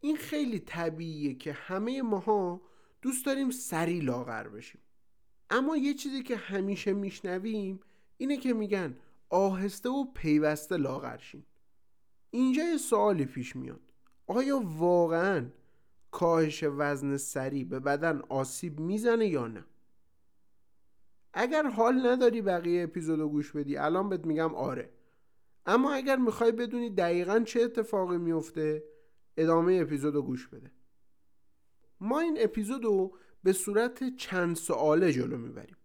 این خیلی طبیعیه که همه ماها دوست داریم سری لاغر بشیم. اما یه چیزی که همیشه میشنویم اینه که میگن آهسته و پیوسته لاغر شین. اینجا یه سوالی پیش میاد. آیا واقعا کاهش وزن سریع به بدن آسیب می‌زنه یا نه؟ اگر حال نداری بقیه اپیزودو گوش بدی الان بهت میگم آره. اما اگر می‌خوای بدونی دقیقا چه اتفاقی میفته ادامه اپیزودو گوش بده. ما این اپیزودو به صورت چند سواله جلو می‌بریم.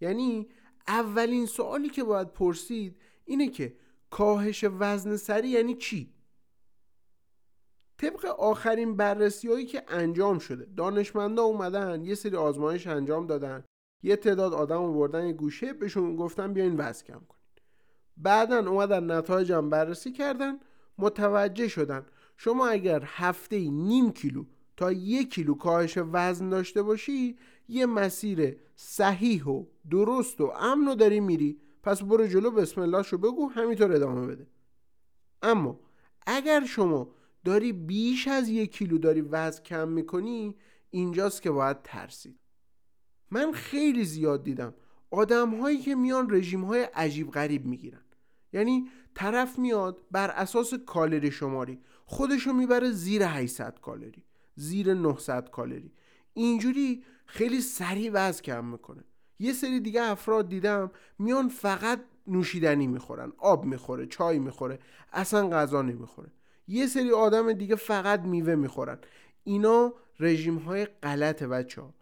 یعنی اولین سوالی که باید پرسید اینه که کاهش وزن سریع یعنی چی؟ طبق آخرین بررسی هایی که انجام شده دانشمندا اومدن یه سری آزمایش انجام دادن یه تعداد آدم آوردن یه گوشه بهشون گفتن بیاین وزن کم کنید بعدا اومدن نتایجم بررسی کردن متوجه شدن شما اگر هفته نیم کیلو تا یک کیلو کاهش وزن داشته باشی یه مسیر صحیح و درست و امن رو داری میری. پس برو جلو بسم الله شو بگو همینطور ادامه بده. اما اگر شما داری بیش از یک کیلو داری وزن کم می‌کنی اینجاست که باید ترسید من خیلی زیاد دیدم آدم هایی که میان رژیم های عجیب غریب می‌گیرن. یعنی طرف میاد بر اساس کالری شماری. خودشو می‌بره زیر 800 کالری زیر 900 کالری. اینجوری خیلی سریع وزن کم می‌کنه. یه سری دیگه افراد دیدم میان فقط نوشیدنی می‌خورن آب می‌خوره چای می‌خوره اصلا غذا نمی‌خوره. یه سری آدم دیگه فقط میوه می‌خورن. اینا رژیم های غلط بچه ها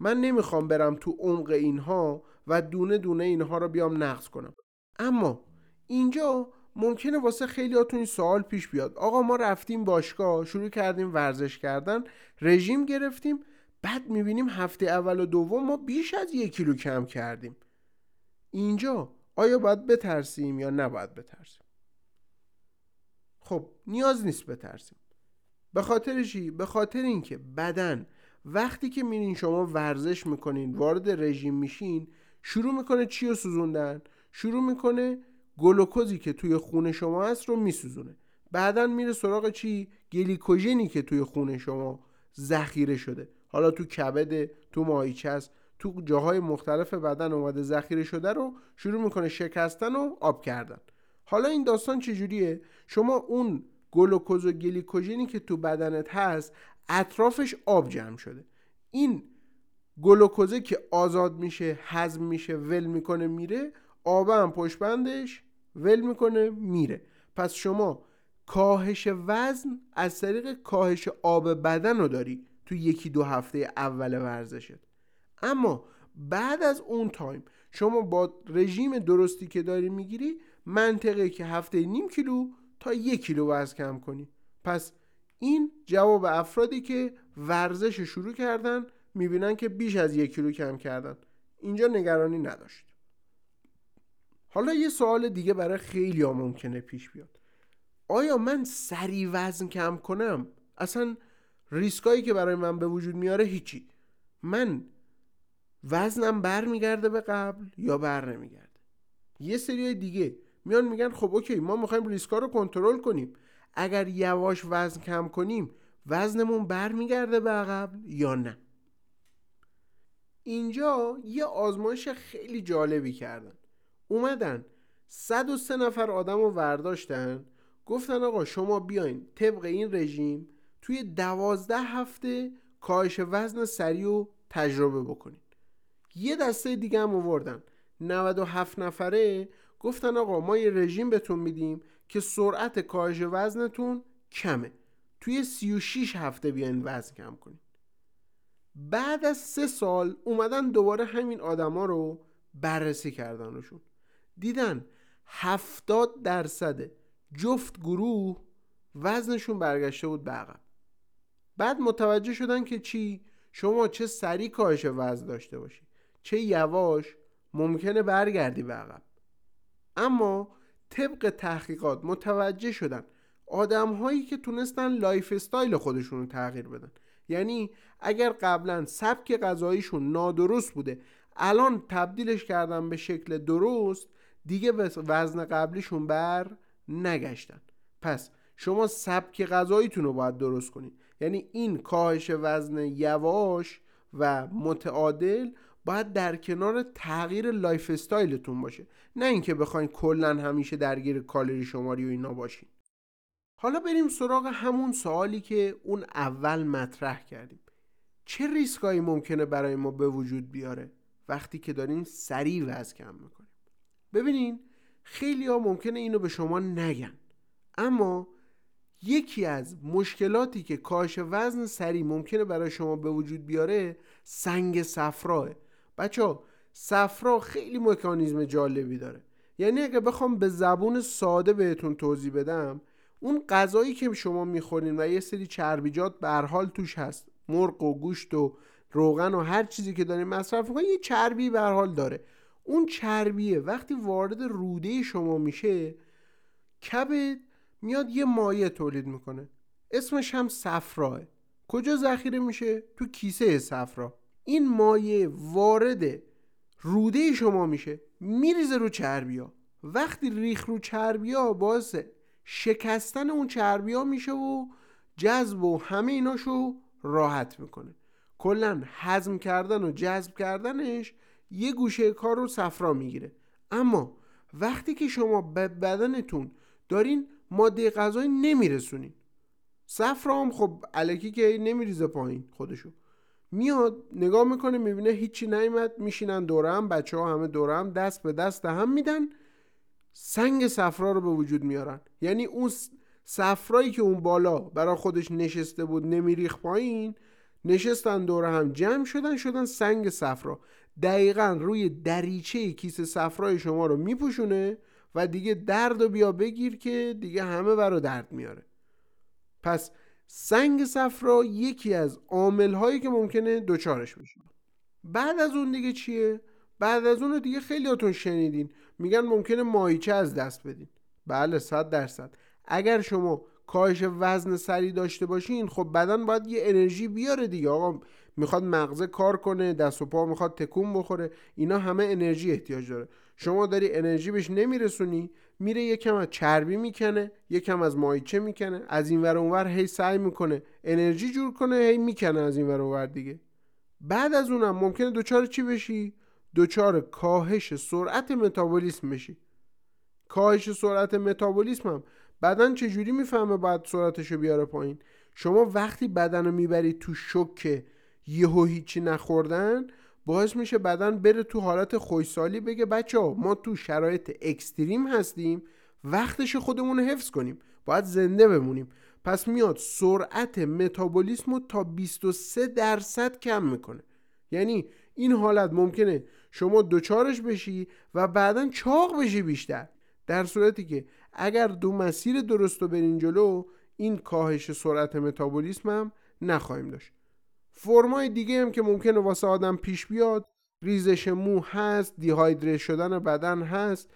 من نمی‌خوام برم تو عمق اینها و دونه دونه اینها رو بیام نقض کنم. اما اینجا ممکنه واسه خیلیاتون این سوال پیش بیاد. آقا ما رفتیم باشگاه شروع کردیم ورزش کردن رژیم گرفتیم بعد می‌بینیم هفته اول و دوم ما بیش از یک کیلو کم کردیم. اینجا آیا باید بترسیم یا نباید بترسیم؟ خب نیاز نیست بترسیم. به خاطر چی؟ به خاطر اینکه بدن وقتی که میرین شما ورزش می‌کنین وارد رژیم میشین شروع می‌کنه چی رو سوزوندن؟ شروع می‌کنه گلوکوزی که توی خون شما هست رو میسوزونه. بعدا میره سراغ چی؟ گلیکوژنی که توی خون شما ذخیره شده. حالا تو کبد تو ماهیچه است تو جاهای مختلف بدن اومده ذخیره شده رو شروع می‌کنه شکستن و آب کردن. حالا این داستان چجوریه؟ شما اون گلوکوز و گلیکوژنی که تو بدنت هست اطرافش آب جمع شده. این گلوکوزه که آزاد میشه هضم میشه ول می‌کنه میره آب هم پشت بندش ول می‌کنه میره. پس شما کاهش وزن از طریق کاهش آب بدن رو داری تو یکی دو هفته اول ورزشت. اما بعد از اون time شما با رژیم درستی که داری می‌گیری منطقه که هفته نیم کیلو تا یک کیلو وزن کم کنی. پس این جواب افرادی که ورزش شروع کردن می‌بینن که بیش از یک کیلو کم کردن. اینجا نگرانی نداشت. حالا یه سوال دیگه برای خیلی ها ممکنه پیش بیاد. آیا من سری وزن کم کنم؟ اصلا ریسکایی که برای من به وجود میاره هیچی. من وزنم بر میگرده به قبل یا بر نمیگرده؟ یه سری دیگه میان میگن خب اوکی ما می‌خوایم ریسکا رو کنترل کنیم. اگر یواش وزن کم کنیم وزنمون برمیگرده به قبل یا نه؟ اینجا یه آزمایش خیلی جالبی کردن. اومدن. 103 نفر آدم رو ورداشتن. گفتن آقا شما بیاین طبق این رژیم توی دوازده هفته کاهش وزن سریع رو تجربه بکنید یه دسته دیگه هم آوردن. 97 نفره گفتن آقا ما یه رژیم بهتون میدیم که سرعت کاهش وزنتون کمه. توی 36 هفته بیاین وزن کم کنید بعد از سه سال اومدن دوباره همین آدما رو بررسی کردنشون. دیدن هفتاد درصد جفت گروه وزنشون برگشته بود به عقب. بعد متوجه شدن که چی؟ شما چه سریع کاهش وزن داشته باشی. چه یواش ممکنه برگردی به عقب. اما طبق تحقیقات متوجه شدن آدم هایی که تونستن lifestyle خودشون رو تغییر بدن. یعنی اگر قبلا سبک غذاییشون نادرست بوده الان تبدیلش کردن به شکل درست دیگه به وزن قبلیشون بر نگشتن. پس شما سبک غذاییتون رو باید درست کنید یعنی این کاهش وزن یواش و متعادل باید در کنار تغییر lifestyle تون باشه. نه اینکه بخواین کلا همیشه درگیر کالری شماری و اینا باشین. حالا بریم سراغ همون سوالی که اون اول مطرح کردیم. چه ریسکایی ممکنه برای ما به وجود بیاره وقتی که داریم سریع وزن کم می‌کنیم؟ ببینین خیلی ها ممکنه اینو به شما نگن. اما یکی از مشکلاتی که کاهش وزن سریع ممکنه برای شما به وجود بیاره سنگ صفراه بچه ها صفرا خیلی مکانیزم جالبی داره. یعنی اگه بخوام به زبون ساده بهتون توضیح بدم اون غذایی که شما می‌خورین و یه سری چربیجات به حال توش هست. مرغ و گوشت و روغن و هر چیزی که داریم مصرف می‌کنین یه چربی به حال داره. اون چربیه. وقتی وارد روده شما میشه کبد میاد یه مایع تولید می‌کنه. اسمش هم صفراه کجا ذخیره میشه؟ تو کیسه صفرا. این مایع وارد روده شما میشه. میریزه رو چربیا وقتی ریخ رو چربیا باعث شکستن اون چربیا میشه و جذب و همه ایناشو راحت می‌کنه. کلا هضم کردن و جذب کردنش یه گوشه کار رو صفرا می‌گیره. اما وقتی که شما به بدنتون دارین ماده غذایی نمیرسونین صفرا هم خب علکی که نمیریزه پایین خودشو. میاد نگاه می‌کنه می‌بینه هیچی نیومد میشینن دورم بچه ها همه دورم دست به دست هم میدن. سنگ صفرا رو به وجود میارن. یعنی اون صفرایی که اون بالا برای خودش نشسته بود نمیریخ پایین نشستن دور هم جمع شدن شدن سنگ صفرا. دقیقا روی دریچه کیسه صفرای شما رو میپوشونه و دیگه درد و بیا بگیر که دیگه همه برا درد میاره. پس سنگ صفرا یکی از عامل که ممکنه دوچارش بشه. بعد از اون دیگه چیه؟ بعد از اون دیگه خیلیاتون شنیدین. میگن ممکنه ماهیچه از دست بدین. بله صد درصد. اگر شما کاهش وزن سری داشته باشین خب بدن باید یه انرژی بیاره دیگه. آقا می‌خواد مغزه کار کنه دست و پا می‌خواد تکون بخوره اینا همه انرژی احتیاج داره. شما داری انرژی بهش نمیرسونی میره یکم از چربی می‌کنه یکم از مایچه می‌کنه از این ور اونور هی سعی می‌کنه انرژی جور کنه هی می‌کنه از این ور اونور دیگه. بعد از اونم ممکنه دوچار چی بشی؟ دوچار کاهش سرعت متابولیسم بشی. کاهش سرعت متابولیسم هم بدن چجوری می‌فهمه بعد سرعتشو بیاره پایین؟ شما وقتی بدن رو می‌برید تو شک یهو هیچی نخوردن باعث میشه بدن بره تو حالت خوشسالی بگه بچه ما تو شرایط اکستریم هستیم وقتش خودمون رو حفظ کنیم باید زنده بمونیم. پس میاد سرعت متابولیسم رو تا 23 درصد کم می‌کنه. یعنی این حالت ممکنه شما دوچارش بشی و بعدا چاق بشی بیشتر. در صورتی که اگر دو مسیر درست رو برین جلو این کاهش سرعت متابولیسم هم نخواهیم داشت. فرمای دیگه هم که ممکنه واسه آدم پیش بیاد ریزش مو هست دیهایدره شدن بدن هست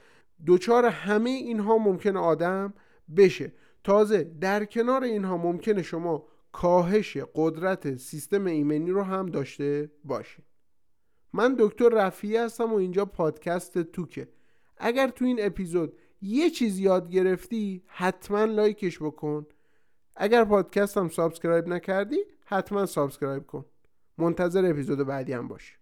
دچار همه اینها ممکنه آدم بشه. تازه در کنار اینها ممکنه شما کاهش قدرت سیستم ایمنی رو هم داشته باشید من دکتر رفیعی هستم و اینجا پادکست توکه. اگر تو این اپیزود یه چیز یاد گرفتی حتما like ش بکن. اگر پادکستم subscribe نکردی حتما subscribe کن. منتظر اپیزود بعدی هم باش.